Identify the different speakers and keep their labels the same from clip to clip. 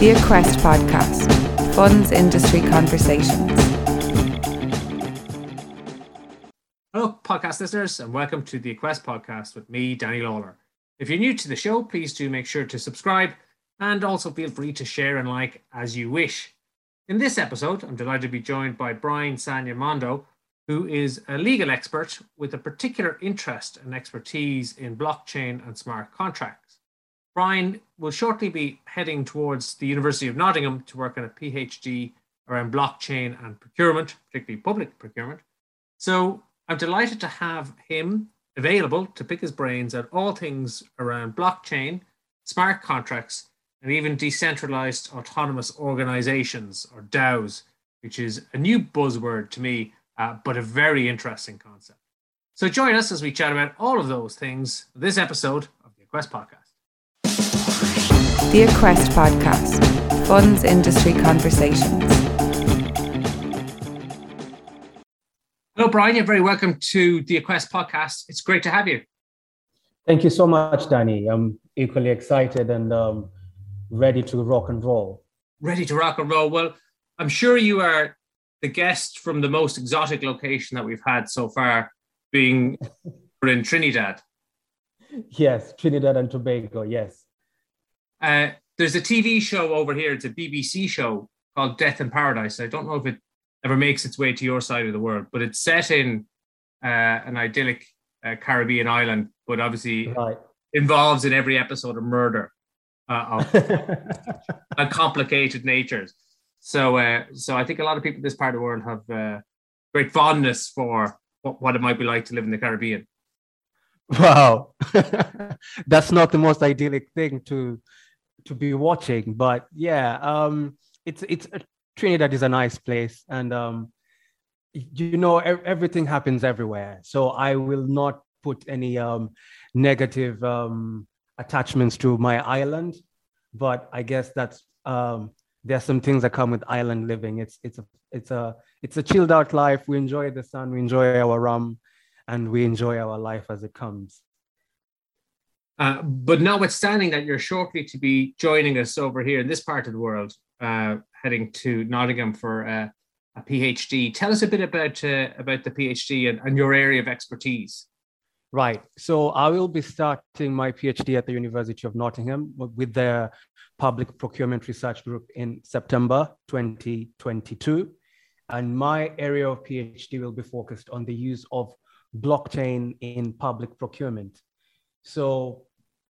Speaker 1: The Equest Podcast Funds Industry Conversations.
Speaker 2: Hello, podcast listeners, and welcome to the Equest Podcast with me, Danny Lawler. If you're new to the show, please do make sure to subscribe and also feel free to share and like as you wish. In this episode, I'm delighted to be joined by Brian Sagnamondo, who is a legal expert with a particular interest and expertise in blockchain and smart contracts. Brian will shortly be heading towards the University of Nottingham to work on a PhD around blockchain and procurement, particularly public procurement. So I'm delighted to have him available to pick his brains on all things around blockchain, smart contracts, and even decentralized autonomous organizations or DAOs, which is a new buzzword to me, uh, but a very interesting concept. So join us as we chat about all of those things this episode of the Quest Podcast.
Speaker 1: The Equest Podcast Funds Industry Conversations.
Speaker 2: Hello, Brian. You're very welcome to the Equest Podcast. It's great to have you.
Speaker 3: Thank you so much, Danny. I'm equally excited and um, ready to rock and roll.
Speaker 2: Ready to rock and roll. Well, I'm sure you are the guest from the most exotic location that we've had so far, being in Trinidad.
Speaker 3: Yes, Trinidad and Tobago. Yes.
Speaker 2: Uh, there's a TV show over here. It's a BBC show called Death in Paradise. I don't know if it ever makes its way to your side of the world, but it's set in uh, an idyllic uh, Caribbean island, but obviously
Speaker 3: Right.
Speaker 2: involves in every episode a murder uh, of and complicated natures. So, uh, so I think a lot of people in this part of the world have uh, great fondness for what, what it might be like to live in the Caribbean.
Speaker 3: wow. That's not the most idyllic thing to to be watching, but yeah, um, it's it's Trinidad is a nice place, and um, you know everything happens everywhere. So I will not put any um, negative um, attachments to my island, but I guess that's um, there's some things that come with island living. It's it's a it's a it's a chilled out life. We enjoy the sun, we enjoy our rum, and we enjoy our life as it comes.
Speaker 2: Uh, but notwithstanding that, you're shortly to be joining us over here in this part of the world, uh, heading to Nottingham for uh, a PhD. Tell us a bit about uh, about the PhD and, and your area of expertise.
Speaker 3: Right. So I will be starting my PhD at the University of Nottingham with their Public Procurement Research Group in September 2022. And my area of PhD will be focused on the use of blockchain in public procurement. So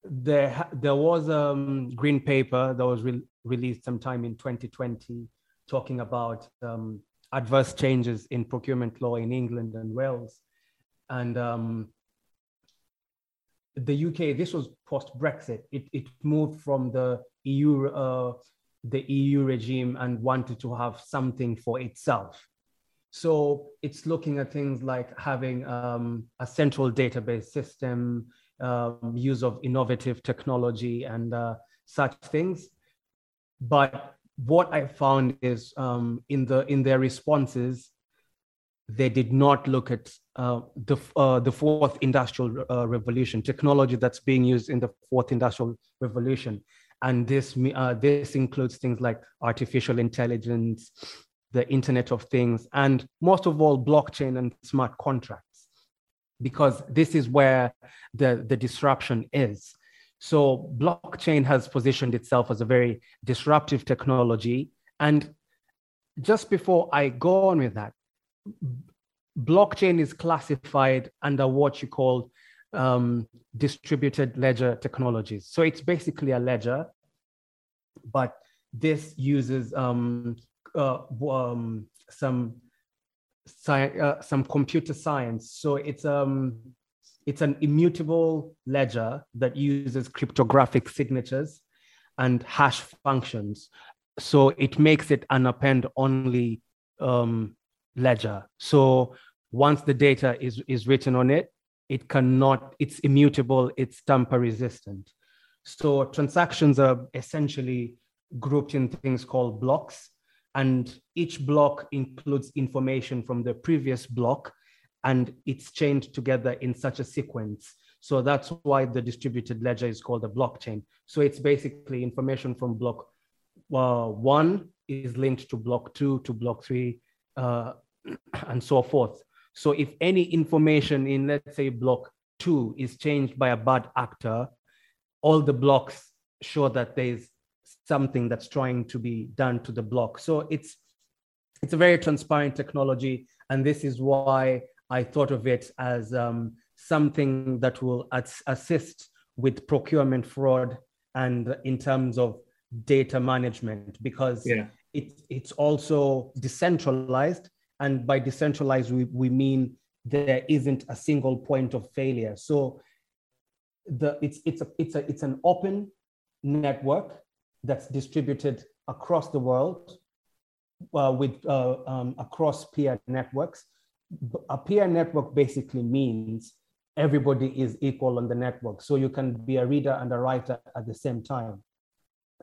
Speaker 3: there, there was a um, green paper that was re- released sometime in 2020 talking about um, adverse changes in procurement law in England and Wales. And um, the UK, this was post Brexit. It, it moved from the EU, uh, the EU regime and wanted to have something for itself. So it's looking at things like having um, a central database system, um, use of innovative technology, and uh, such things. But what I found is um, in the in their responses, they did not look at uh, the uh, the fourth industrial uh, revolution technology that's being used in the fourth industrial revolution, and this uh, this includes things like artificial intelligence, the Internet of Things, and most of all, blockchain and smart contracts, because this is where the the disruption is. So blockchain has positioned itself as a very disruptive technology, and just before I go on with that, blockchain is classified under what you call um, distributed ledger technologies. So it's basically a ledger, but this uses um, uh, um, some sci- uh, some computer science. So it's um it's an immutable ledger that uses cryptographic signatures and hash functions. So it makes it an append only um, ledger. So once the data is, is written on it, it cannot, it's immutable, it's tamper resistant. So transactions are essentially grouped in things called blocks. And each block includes information from the previous block and it's chained together in such a sequence. So that's why the distributed ledger is called a blockchain. So it's basically information from block uh, one is linked to block two, to block three, uh, and so forth. So if any information in, let's say, block two is changed by a bad actor, all the blocks show that there's something that's trying to be done to the block. So it's it's a very transparent technology, and this is why I thought of it as um, something that will assist with procurement fraud and in terms of data management because yeah. it, it's also decentralized and by decentralized, we, we mean there isn't a single point of failure. So the, it's, it's, a, it's, a, it's an open network that's distributed across the world uh, with uh, um, across peer networks. A peer network basically means everybody is equal on the network. So you can be a reader and a writer at the same time.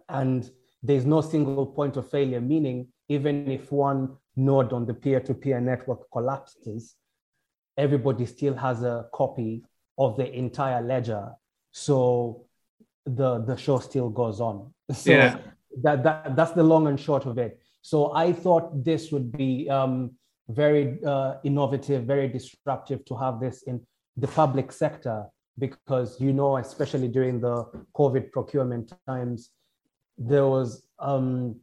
Speaker 3: And there's no single point of failure, meaning even if one node on the peer-to-peer network collapses, everybody still has a copy of the entire ledger. So the, the show still goes on. So yeah. that, that, that's the long and short of it. So I thought this would be um, very uh, innovative, very disruptive to have this in the public sector because you know, especially during the COVID procurement times, there was um,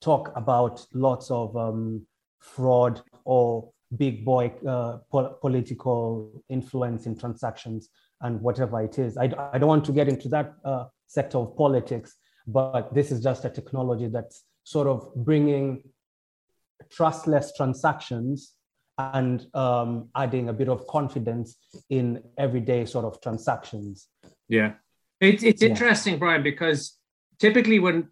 Speaker 3: talk about lots of um, fraud or big boy uh, po- political influence in transactions and whatever it is. I, I don't want to get into that uh, sector of politics, but this is just a technology that's sort of bringing trustless transactions and um, adding a bit of confidence in everyday sort of transactions.
Speaker 2: Yeah. It, it's interesting, yeah. Brian, because typically when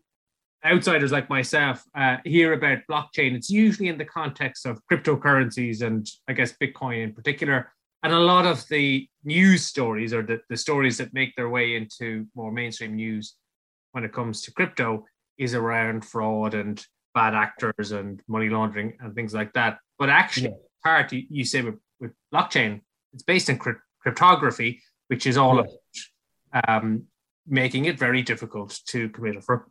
Speaker 2: outsiders like myself uh, hear about blockchain, it's usually in the context of cryptocurrencies and I guess Bitcoin in particular. And a lot of the news stories or the, the stories that make their way into more mainstream news when it comes to crypto is around fraud and bad actors and money laundering and things like that. But actually, yeah. part you, you, say with, with, blockchain, it's based in crypt- cryptography, which is all yeah. about um, making it very difficult to commit a fraud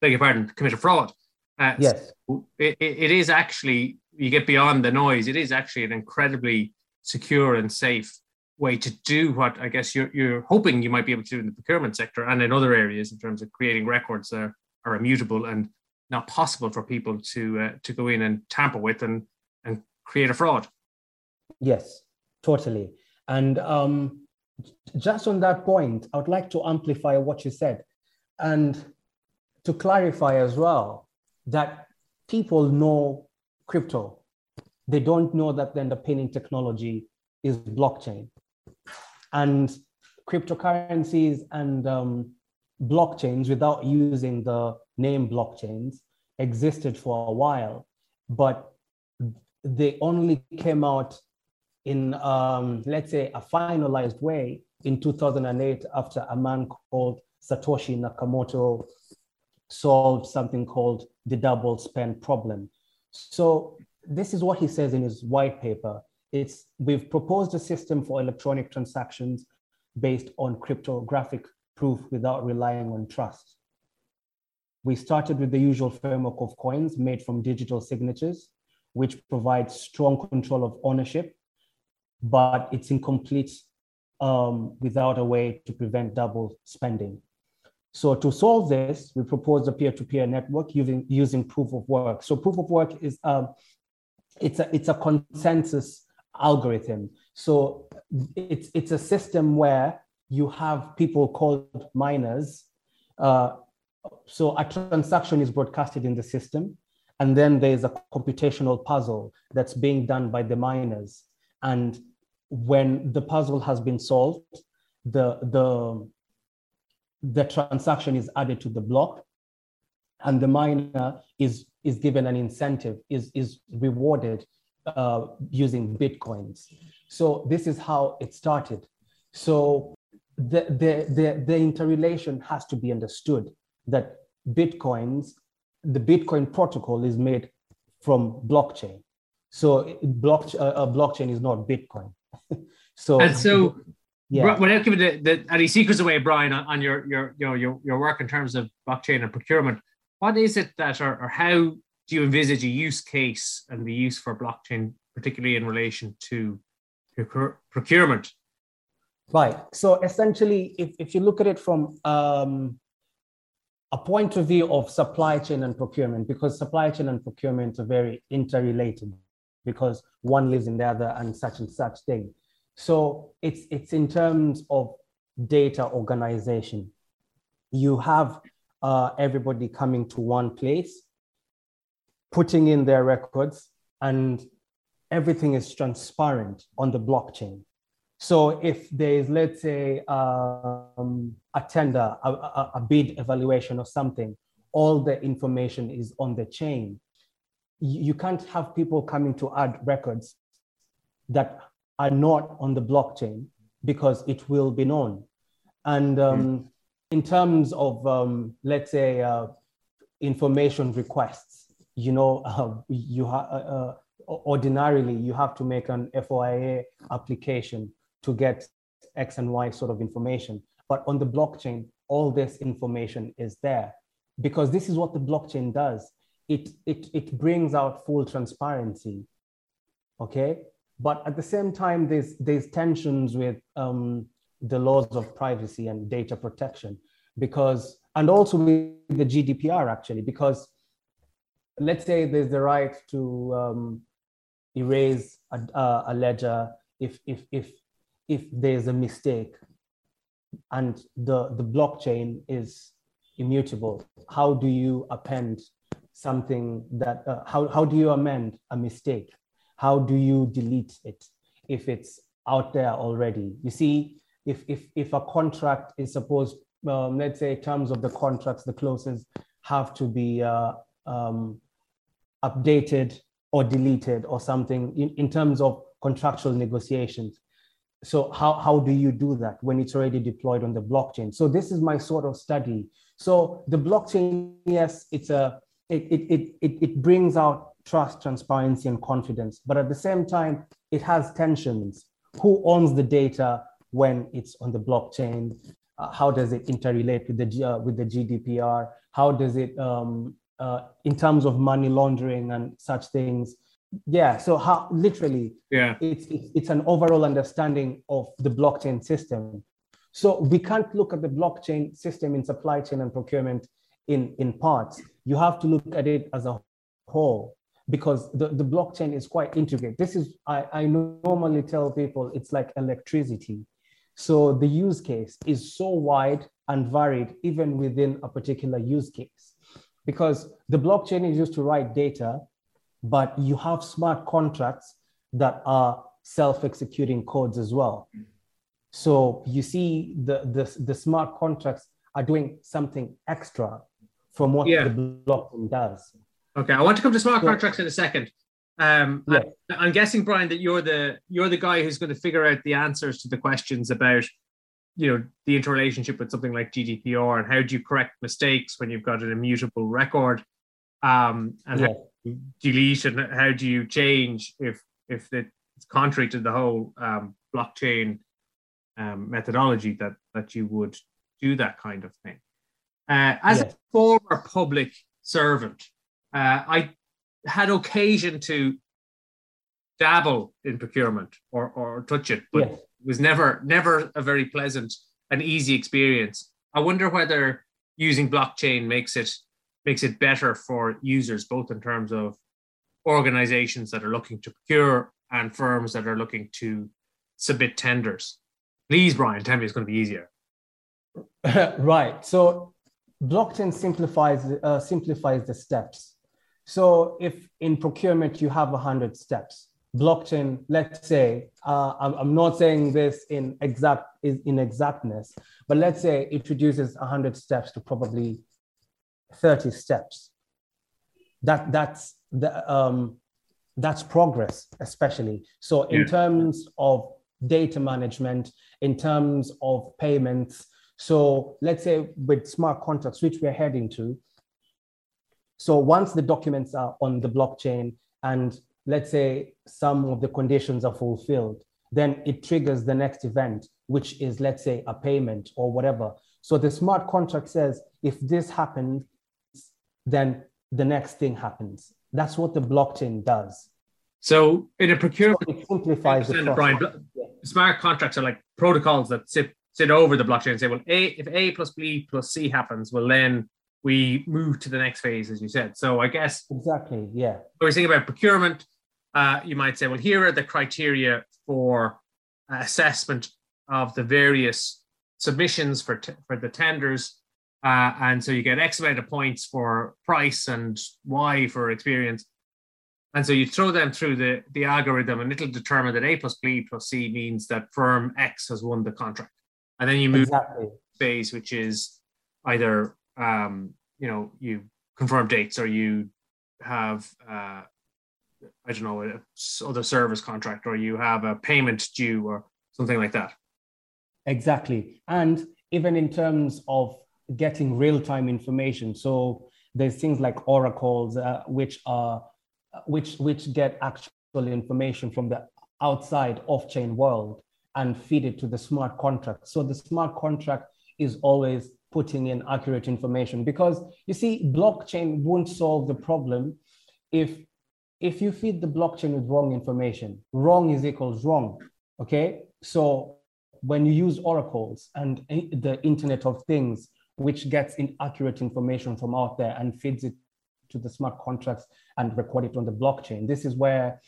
Speaker 2: beg your pardon, commit a fraud.
Speaker 3: Uh, yes.
Speaker 2: So it, it is actually, you get beyond the noise, it is actually an incredibly secure and safe way to do what I guess you're, you're hoping you might be able to do in the procurement sector and in other areas in terms of creating records that are, are immutable and not possible for people to uh, to go in and tamper with and and create a fraud.
Speaker 3: Yes, totally. And um, just on that point, I would like to amplify what you said. And to clarify as well that people know crypto. They don't know that the underpinning technology is blockchain. And cryptocurrencies and um, blockchains, without using the name blockchains, existed for a while, but they only came out in, um, let's say, a finalized way in 2008 after a man called Satoshi Nakamoto solved something called the double spend problem. So this is what he says in his white paper. It's we've proposed a system for electronic transactions based on cryptographic proof without relying on trust. We started with the usual framework of coins made from digital signatures, which provides strong control of ownership, but it's incomplete um, without a way to prevent double spending. So to solve this, we proposed a peer-to-peer network using, using proof of work. So proof of work is um, it's a it's a consensus algorithm. So it's it's a system where you have people called miners. Uh, so a transaction is broadcasted in the system, and then there's a computational puzzle that's being done by the miners. And when the puzzle has been solved, the the the transaction is added to the block and the miner is, is given an incentive, is, is rewarded uh, using Bitcoins. So this is how it started. So the, the, the, the interrelation has to be understood that Bitcoins, the Bitcoin protocol is made from blockchain. So block, uh, blockchain is not Bitcoin.
Speaker 2: so, and so yeah. Without giving the, the, any secrets away, Brian, on, on your, your, you know, your, your work in terms of blockchain and procurement, what is it that, or, or how do you envisage a use case and the use for blockchain, particularly in relation to procurement?
Speaker 3: Right. So essentially, if, if you look at it from um, a point of view of supply chain and procurement, because supply chain and procurement are very interrelated, because one lives in the other and such and such thing. So it's it's in terms of data organization. You have uh, everybody coming to one place, putting in their records, and everything is transparent on the blockchain. So if there is, let's say, um, a tender, a, a, a bid evaluation or something, all the information is on the chain. You can't have people coming to add records that are not on the blockchain because it will be known. And um, mm. in terms of, um, let's say, uh, information requests, you know, uh, you ha- uh, uh ordinarily you have to make an FOIA application to get X and Y sort of information. But on the blockchain, all this information is there because this is what the blockchain does. It, it, it brings out full transparency, okay? But at the same time, there's, there's tensions with um, the laws of privacy and data protection because, and also with the GDPR actually, because let's say there's the right to um, erase a, a ledger if, if, if if there's a mistake and the, the blockchain is immutable, how do you append something that, uh, how, how do you amend a mistake? How do you delete it if it's out there already? You see, if, if, if a contract is supposed, um, let's say terms of the contracts, the clauses have to be uh, um, updated or deleted or something in, in terms of contractual negotiations. So how, how do you do that when it's already deployed on the blockchain? So this is my sort of study. So the blockchain yes it's a it, it, it, it brings out trust transparency and confidence. But at the same time it has tensions. Who owns the data when it's on the blockchain? Uh, how does it interrelate with the uh, with the gdpr how does it um, uh, in terms of money laundering and such things. Yeah so how literally
Speaker 2: yeah.
Speaker 3: it's, it's it's an overall understanding of the blockchain system. So we can't look at the blockchain system in supply chain and procurement in in parts. You have to look at it as a whole because the, the blockchain is quite intricate this is I, I normally tell people it's like electricity. So the use case is so wide and varied even within a particular use case because the blockchain is used to write data but you have smart contracts that are self-executing codes as well. So you see the, the, the smart contracts are doing something extra from what yeah. the blockchain does.
Speaker 2: Okay, I want to come to smart so, contracts in a second. Um, yeah. I, am guessing, Brian, that you're the you're the guy who's going to figure out the answers to the questions about, you know, the interrelationship with something like GDPR and how do you correct mistakes when you've got an immutable record, um, and yeah. how delete and how do you change if if it's contrary to the whole um, blockchain um, methodology that that you would do that kind of thing. Uh, as a former public servant, uh, I had occasion to dabble in procurement or, or touch it, but it was never never a very pleasant and easy experience. I wonder whether using blockchain makes it makes it better for users, both in terms of organizations that are looking to procure and firms that are looking to submit tenders. Please, Brian, tell me it's going to be easier.
Speaker 3: right. So blockchain simplifies uh, simplifies the steps. So if in procurement you have 100 steps, blockchain, let's say, uh, I'm, I'm, not saying this in exact in exactness, but let's say it reduces 100 steps to probably 30 steps. That, that's, the, um, that's progress, especially. So in yeah. terms of data management, in terms of payments, so let's say with smart contracts, which we're heading to, so once the documents are on the blockchain and let's say some of the conditions are fulfilled, then it triggers the next event, which is let's say a payment or whatever. So the smart contract says, if this happened, then the next thing happens. That's what the blockchain does.
Speaker 2: So in a procurement,
Speaker 3: so it simplifies the process.
Speaker 2: Brian, yeah. smart contracts are like protocols that sit sit over the blockchain and say, well, A if A plus B plus C happens, well then we move to the next phase, as you said. So I guess
Speaker 3: exactly, yeah.
Speaker 2: When we're thinking about procurement, uh, you might say, well, here are the criteria for assessment of the various submissions for t- for the tenders, uh, and so you get X amount of points for price and Y for experience. And so you throw them through the, the algorithm and it'll determine that A plus B plus C means that firm X has won the contract. And then you move exactly. phase, which is either um, you know you confirm dates or you have uh, I don't know other service contract or you have a payment due or something like that.
Speaker 3: Exactly, and even in terms of getting real time information, so there's things like oracles uh, which are which which get actual information from the outside off chain world and feed it to the smart contract. So the smart contract is always putting in accurate information because you see, blockchain won't solve the problem if if you feed the blockchain with wrong information. Wrong is equals wrong. Okay, so when you use oracles and the Internet of Things, which gets inaccurate information from out there and feeds it to the smart contracts and record it on the blockchain, this is where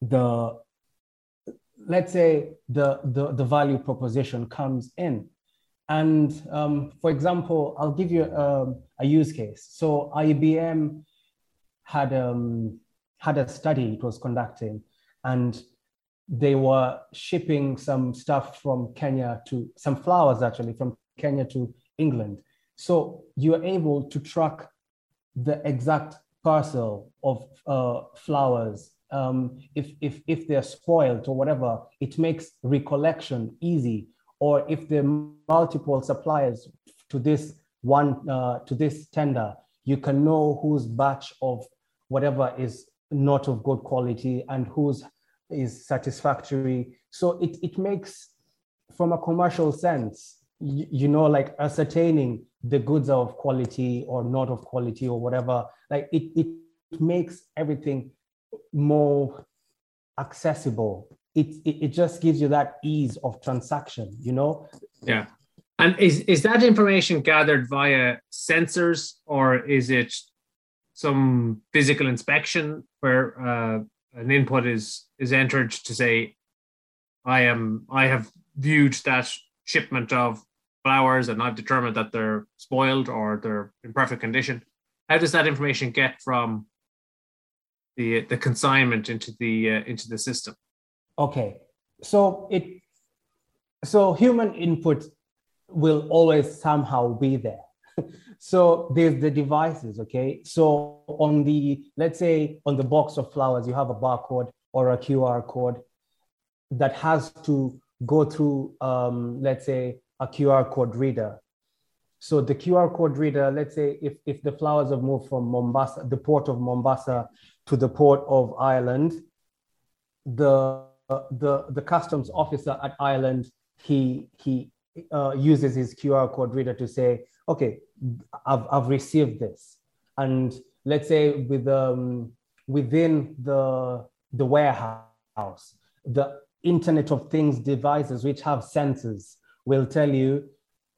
Speaker 3: the let's say the, the, the value proposition comes in. And um, for example, I'll give you a, um, a use case. So IBM had, um, had a study it was conducting, and they were shipping some stuff from Kenya to some flowers actually from Kenya to England. So you're able to track the exact parcel of uh, flowers um, if, if, if they're spoiled or whatever, it makes recollection easy. Or if there are multiple suppliers to this one, uh, to this tender, you can know whose batch of whatever is not of good quality and whose is satisfactory. So it, it makes, from a commercial sense, you, you know, like ascertaining the goods are of quality or not of quality or whatever, like it, it makes everything more accessible. It, it, it just gives you that ease of transaction you know?
Speaker 2: Yeah. And is is that information gathered via sensors or is it some physical inspection where uh, an input is is entered to say i am i have viewed that shipment of flowers and i've determined that they're spoiled or they're in perfect condition. How does that information get from the the consignment into the uh, into the system?
Speaker 3: Okay. So it so human input will always somehow be there so there's the devices okay so on the let's say on the box of flowers you have a barcode or a qr code that has to go through um, let's say a qr code reader so the qr code reader let's say if, if the flowers have moved from mombasa the port of mombasa to the port of Ireland. The, the, the customs officer at Ireland, he, he uh, uses his QR code reader to say, okay, I've, I've received this. And let's say with, um, within the, the warehouse, the Internet of Things devices, which have sensors, will tell you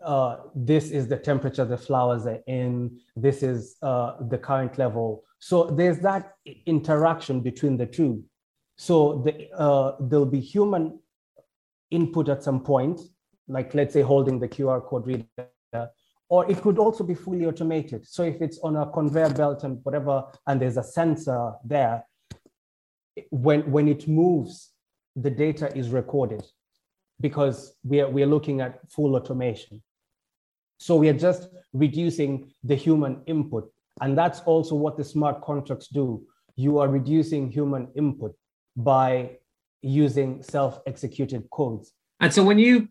Speaker 3: uh, this is the temperature the flowers are in, this is uh, the current level so there's that interaction between the two. So the, uh, there'll be human input at some point, like let's say holding the QR code reader, or it could also be fully automated. So if it's on a conveyor belt and whatever, and there's a sensor there, when, when it moves, the data is recorded because we are, we are looking at full automation. So we are just reducing the human input and that's also what the smart contracts do. You are reducing human input by using self-executed codes.
Speaker 2: And so when you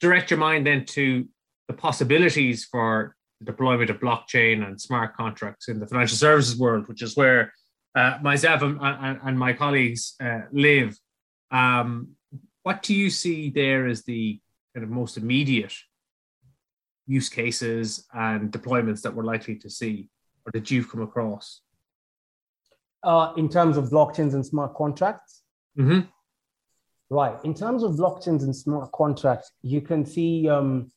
Speaker 2: direct your mind then to the possibilities for the deployment of blockchain and smart contracts in the financial services world, which is where uh, myself and, and, and, my colleagues uh, live, um, what do you see there as the kind of most immediate use cases and deployments that we're likely to see? or that you've come across?
Speaker 3: Uh, in terms of blockchains and smart contracts?
Speaker 2: Mm-hmm.
Speaker 3: Right. In terms of blockchains and smart contracts, you can see um,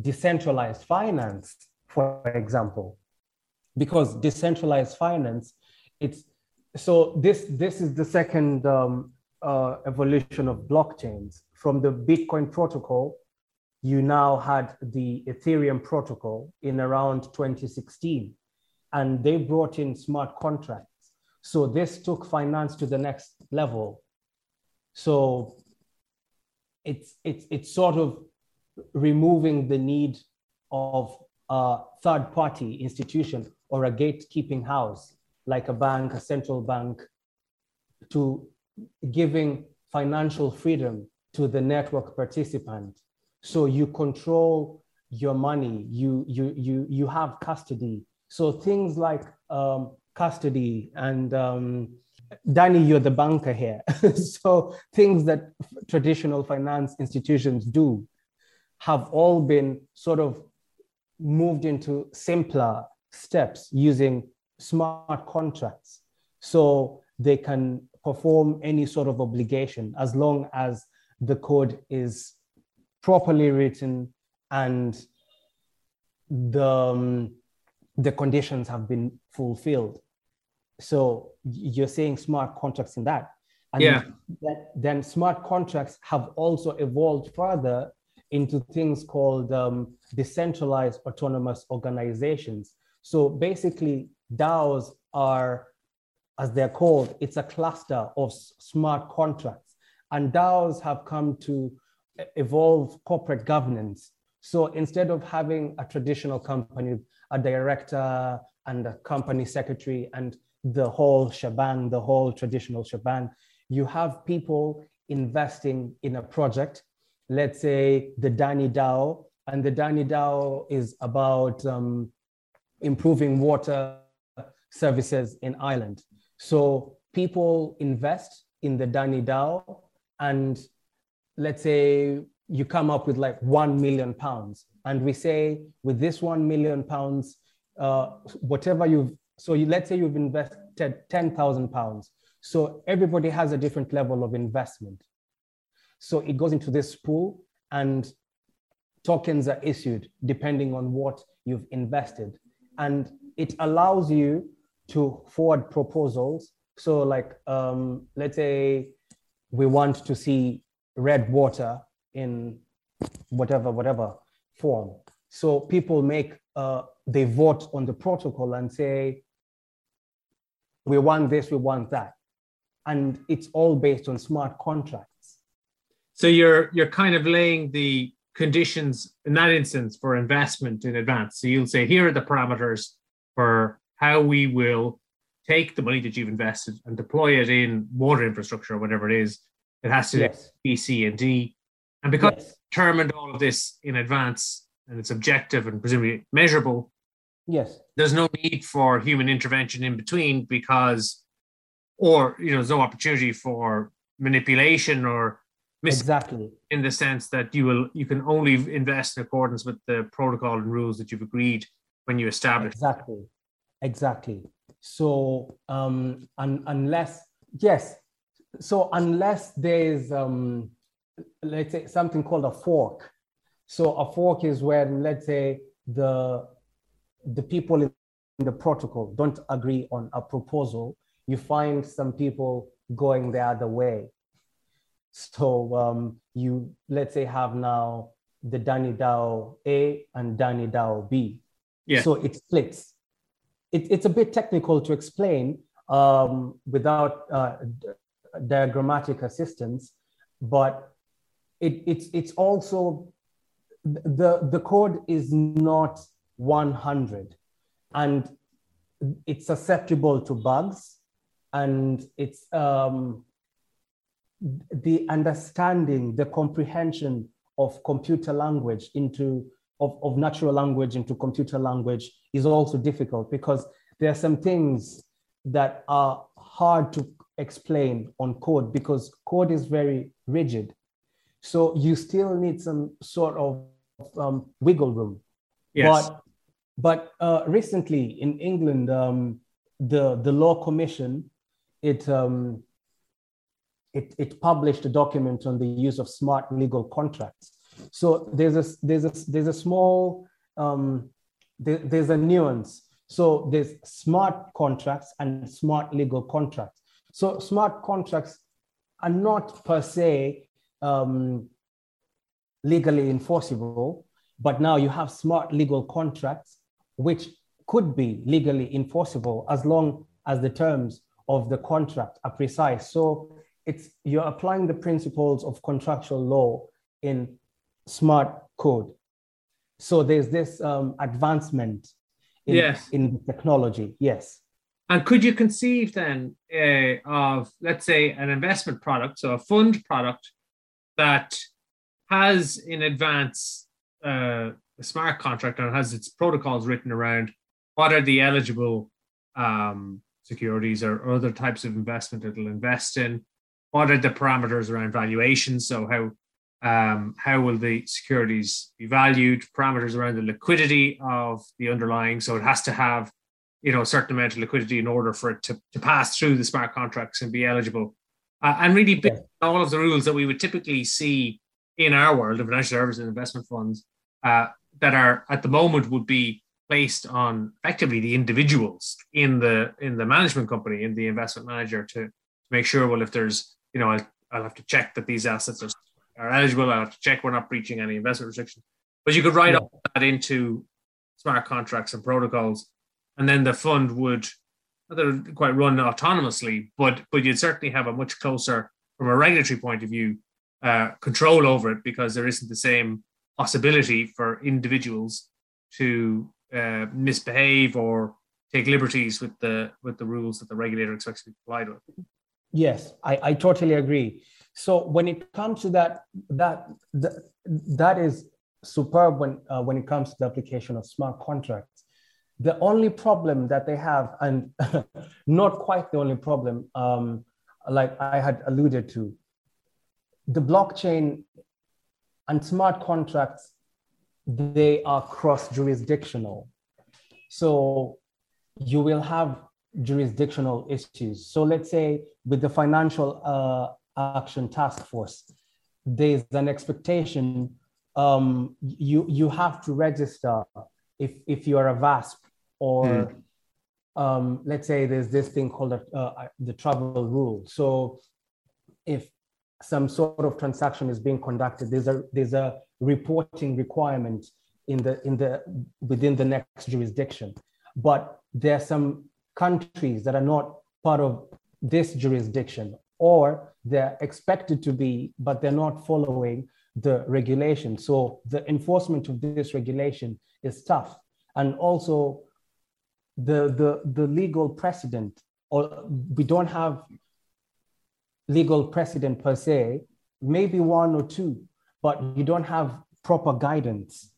Speaker 3: decentralized finance, for example, because decentralized finance, it's so this this is the second um, uh, evolution of blockchains from the Bitcoin protocol. You now had the Ethereum protocol in around 2016, and they brought in smart contracts. So this took finance to the next level. So it's it's it's sort of removing the need of a third party institution or a gatekeeping house like a bank, a central bank, to giving financial freedom to the network participant. So you control your money, you, you, you, you have custody. So things like um, custody and um, Danny, you're the banker here. so things that traditional finance institutions do have all been sort of moved into simpler steps using smart contracts. So they can perform any sort of obligation as long as the code is properly written and the, um, the conditions have been fulfilled. So you're saying smart contracts in that. And
Speaker 2: yeah.
Speaker 3: that, then smart contracts have also evolved further into things called um, decentralized autonomous organizations. So basically, DAOs are, as they're called, it's a cluster of smart contracts. And DAOs have come to evolve corporate governance. So instead of having a traditional company, a director and a company secretary and the whole shebang, the whole traditional shebang, you have people investing in a project, let's say the Danny DAO, and the Danny DAO is about um, improving water services in Ireland. So people invest in the Danny DAO and let's say you come up with like 1 million pounds and we say with this 1 million pounds, uh, whatever you've, so you, let's say you've invested 10,000 pounds. So everybody has a different level of investment. So it goes into this pool and tokens are issued depending on what you've invested. And it allows you to forward proposals. So like, um, let's say we want to see red water in whatever, whatever form. So people make, uh, they vote on the protocol and say, we want this, we want that. And it's all based on smart contracts.
Speaker 2: So you're you're kind of laying the conditions in that instance for investment in advance. So you'll say, here are the parameters for how we will take the money that you've invested and deploy it in water infrastructure or whatever it is. It has to
Speaker 3: Yes.
Speaker 2: be C and D. And because
Speaker 3: Yes.
Speaker 2: determined all of this in advance and it's objective and presumably measurable,
Speaker 3: Yes,
Speaker 2: there's no need for human intervention in between because or you know there's no opportunity for manipulation or mis-
Speaker 3: exactly.
Speaker 2: in the sense that you will you can only invest in accordance with the protocol and rules that you've agreed when you establish
Speaker 3: Exactly, exactly. So um, un- unless yes, so unless there's um, let's say something called a fork. So a fork is when let's say the the people in the protocol don't agree on a proposal. You find some people going the other way. So um, you let's say have now the Danny DAO A and Danny DAO B.
Speaker 2: Yeah.
Speaker 3: So it splits. It, it's a bit technical to explain um, without uh, diagrammatic assistance, but it, it's, it's also, the, the code is not 100 and it's susceptible to bugs and it's um, the understanding, the comprehension of computer language into of, of natural language into computer language is also difficult because there are some things that are hard to explain on code because code is very rigid. So you still need some sort of um, wiggle room.
Speaker 2: yes
Speaker 3: But but uh, recently in England, um, the the law commission it um, it, it published a document on the use of smart legal contracts. So there's a there's a there's a small um, there, there's a nuance. So there's smart contracts and smart legal contracts. So smart contracts are not per se um, legally enforceable, but now you have smart legal contracts which could be legally enforceable as long as the terms of the contract are precise. So it's you're applying the principles of contractual law in smart code. So there's this um, advancement in,
Speaker 2: yes.
Speaker 3: in technology. Yes.
Speaker 2: And could you conceive then uh, of, let's say, an investment product, so a fund product that has in advance uh, a smart contract and has its protocols written around what are the eligible um, securities or, or other types of investment it'll invest in? What are the parameters around valuation? So how um, how will the securities be valued? Parameters around the liquidity of the underlying. So it has to have you know a certain amount of liquidity in order for it to, to pass through the smart contracts and be eligible. Uh, and really yeah. all of the rules that we would typically see in our world of financial services and investment funds uh, that are at the moment would be placed on effectively the individuals in the in the management company in the investment manager to, to make sure well if there's you know I'll, I'll have to check that these assets are, are eligible i'll have to check we're not breaching any investment restrictions but you could write yeah. all that into smart contracts and protocols and then the fund would either quite run autonomously but but you'd certainly have a much closer from a regulatory point of view uh, control over it because there isn't the same possibility for individuals to uh, misbehave or take liberties with the with the rules that the regulator expects to be complied with.
Speaker 3: Yes, I, I totally agree. So when it comes to that, that that, that is superb when uh, when it comes to the application of smart contracts. The only problem that they have, and not quite the only problem, um, like I had alluded to, the blockchain and smart contracts they are cross jurisdictional. So you will have jurisdictional issues. So let's say with the Financial uh, Action Task Force, there's an expectation um, you, you have to register if, if you're a VASP or mm. um, let's say there's this thing called a, uh, the travel rule. So if some sort of transaction is being conducted, there's a, there's a reporting requirement in the in the within the next jurisdiction but there are some countries that are not part of this jurisdiction or they're expected to be but they're not following the regulation. So the enforcement of this regulation is tough. And also the the the legal precedent or we don't have legal precedent per se maybe one or two but you don't have proper guidance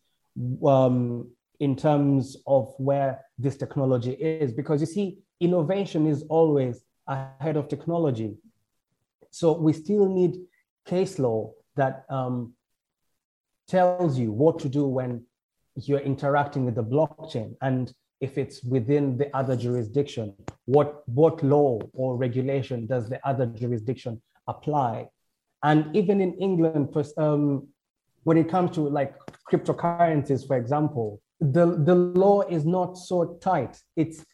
Speaker 3: um, in terms of where this technology is. Because you see, innovation is always ahead of technology. So we still need case law that um, tells you what to do when you're interacting with the blockchain and if it's within the other jurisdiction what what law or regulation does the other jurisdiction apply and even in England, um, when it comes to like cryptocurrencies, for example, the, the law is not so tight. It's,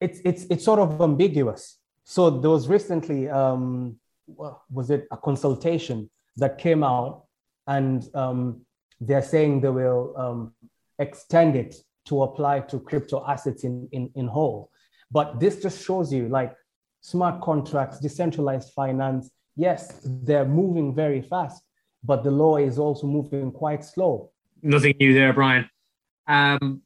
Speaker 3: it's, it's, it's sort of ambiguous. So there was recently, um, was it a consultation that came out and um, they're saying they will um, extend it to apply to crypto assets in, in, in whole. But this just shows you like smart contracts, decentralized finance, yes, they're moving very fast, but the law is also moving quite slow.
Speaker 2: Nothing new there, Brian. Um,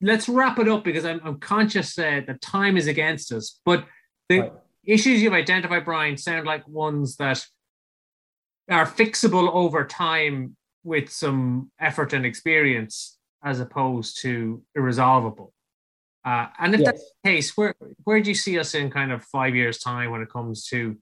Speaker 2: let's wrap it up because I'm, I'm conscious uh, that time is against us. But the right. issues you've identified, Brian, sound like ones that are fixable over time with some effort and experience as opposed to irresolvable. Uh, and if yes. that's the case, where where do you see us in kind of five years' time when it comes to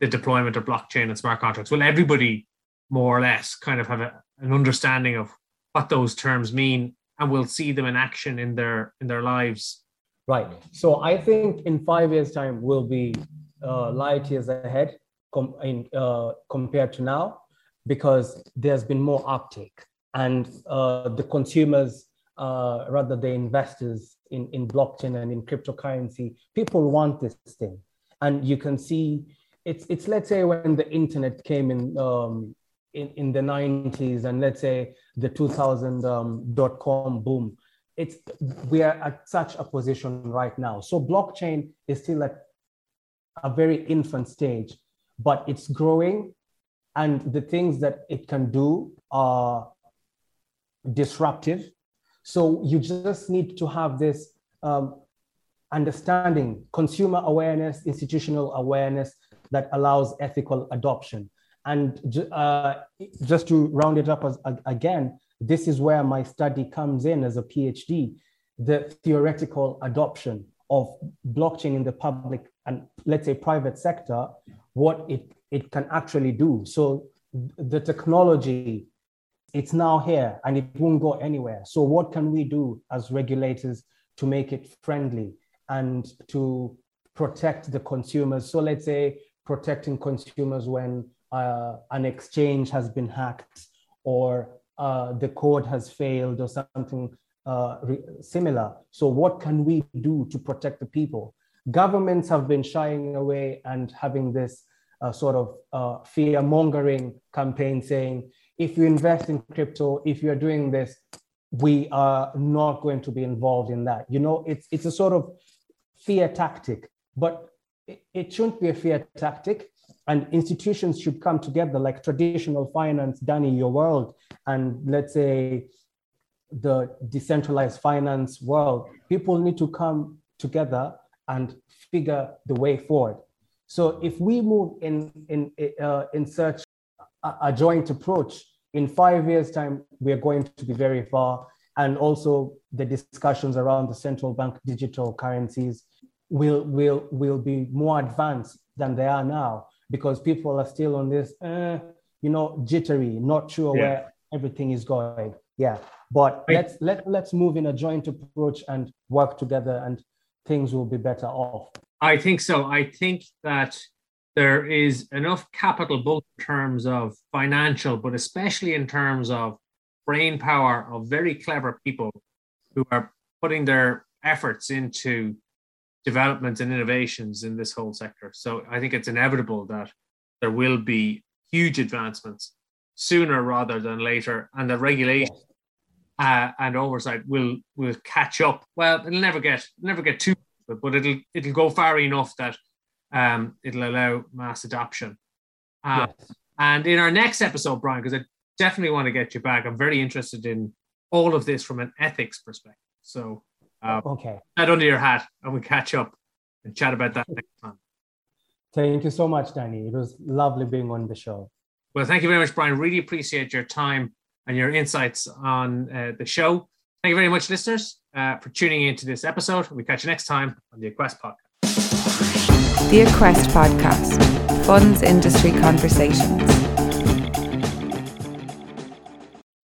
Speaker 2: the deployment of blockchain and smart contracts? Will everybody more or less kind of have a, an understanding of what those terms mean and we'll see them in action in their in their lives?
Speaker 3: Right. So I think in five years' time we'll be uh, light years ahead com- in, uh, compared to now because there's been more uptake and uh, the consumers, uh, rather the investors in, in blockchain and in cryptocurrency, people want this thing. And you can see it's, it's let's say when the internet came in, um, in, in the 90s and let's say the 2000 um, dot com boom, it's we are at such a position right now. So blockchain is still at a very infant stage, but it's growing and the things that it can do are disruptive. So you just need to have this um, understanding, consumer awareness, institutional awareness that allows ethical adoption. And uh, just to round it up as, again, this is where my study comes in as a PhD, the theoretical adoption of blockchain in the public and let's say private sector, what it, it can actually do. So the technology, it's now here and it won't go anywhere. So what can we do as regulators to make it friendly and to protect the consumers? So let's say protecting consumers when uh, an exchange has been hacked or uh, the code has failed or something uh, similar. So what can we do to protect the people? Governments have been shying away and having this uh, sort of uh, fear mongering campaign saying, if you invest in crypto, if you're doing this, we are not going to be involved in that. You know, it's, it's a sort of fear tactic, but it, it shouldn't be a fear tactic and institutions should come together like traditional finance done in your world and let's say the decentralized finance world. People need to come together and figure the way forward. So if we move in in uh, in such a, joint approach in five years time we're going to be very far. And also the discussions around the central bank digital currencies will will will be more advanced than they are now because people are still on this, uh, you know, jittery, not sure yeah. where everything is going. Yeah, but right. let's let let's move in a joint approach and work together, and things will be better off.
Speaker 2: I think so. I think that there is enough capital, both in terms of financial, but especially in terms of brain power of very clever people who are putting their efforts into developments and innovations in this whole sector. So I think it's inevitable that there will be huge advancements sooner rather than later, and the regulation uh, and oversight will will catch up. Well, it'll never get never get too, but it'll it'll go far enough that um, it'll allow mass adoption. Uh, yes. And in our next episode, Brian, because I definitely want to get you back, I'm very interested in all of this from an ethics perspective. So
Speaker 3: uh, okay.
Speaker 2: Head under your hat and we catch up and chat about that next time.
Speaker 3: Thank you so much, Danny. It was lovely being on the show.
Speaker 2: Well, thank you very much, Brian. Really appreciate your time and your insights on uh, the show. Thank you very much, listeners, uh, for tuning into this episode. We catch you next time on the Equest Podcast.
Speaker 1: The Equest Podcast Funds Industry Conversations.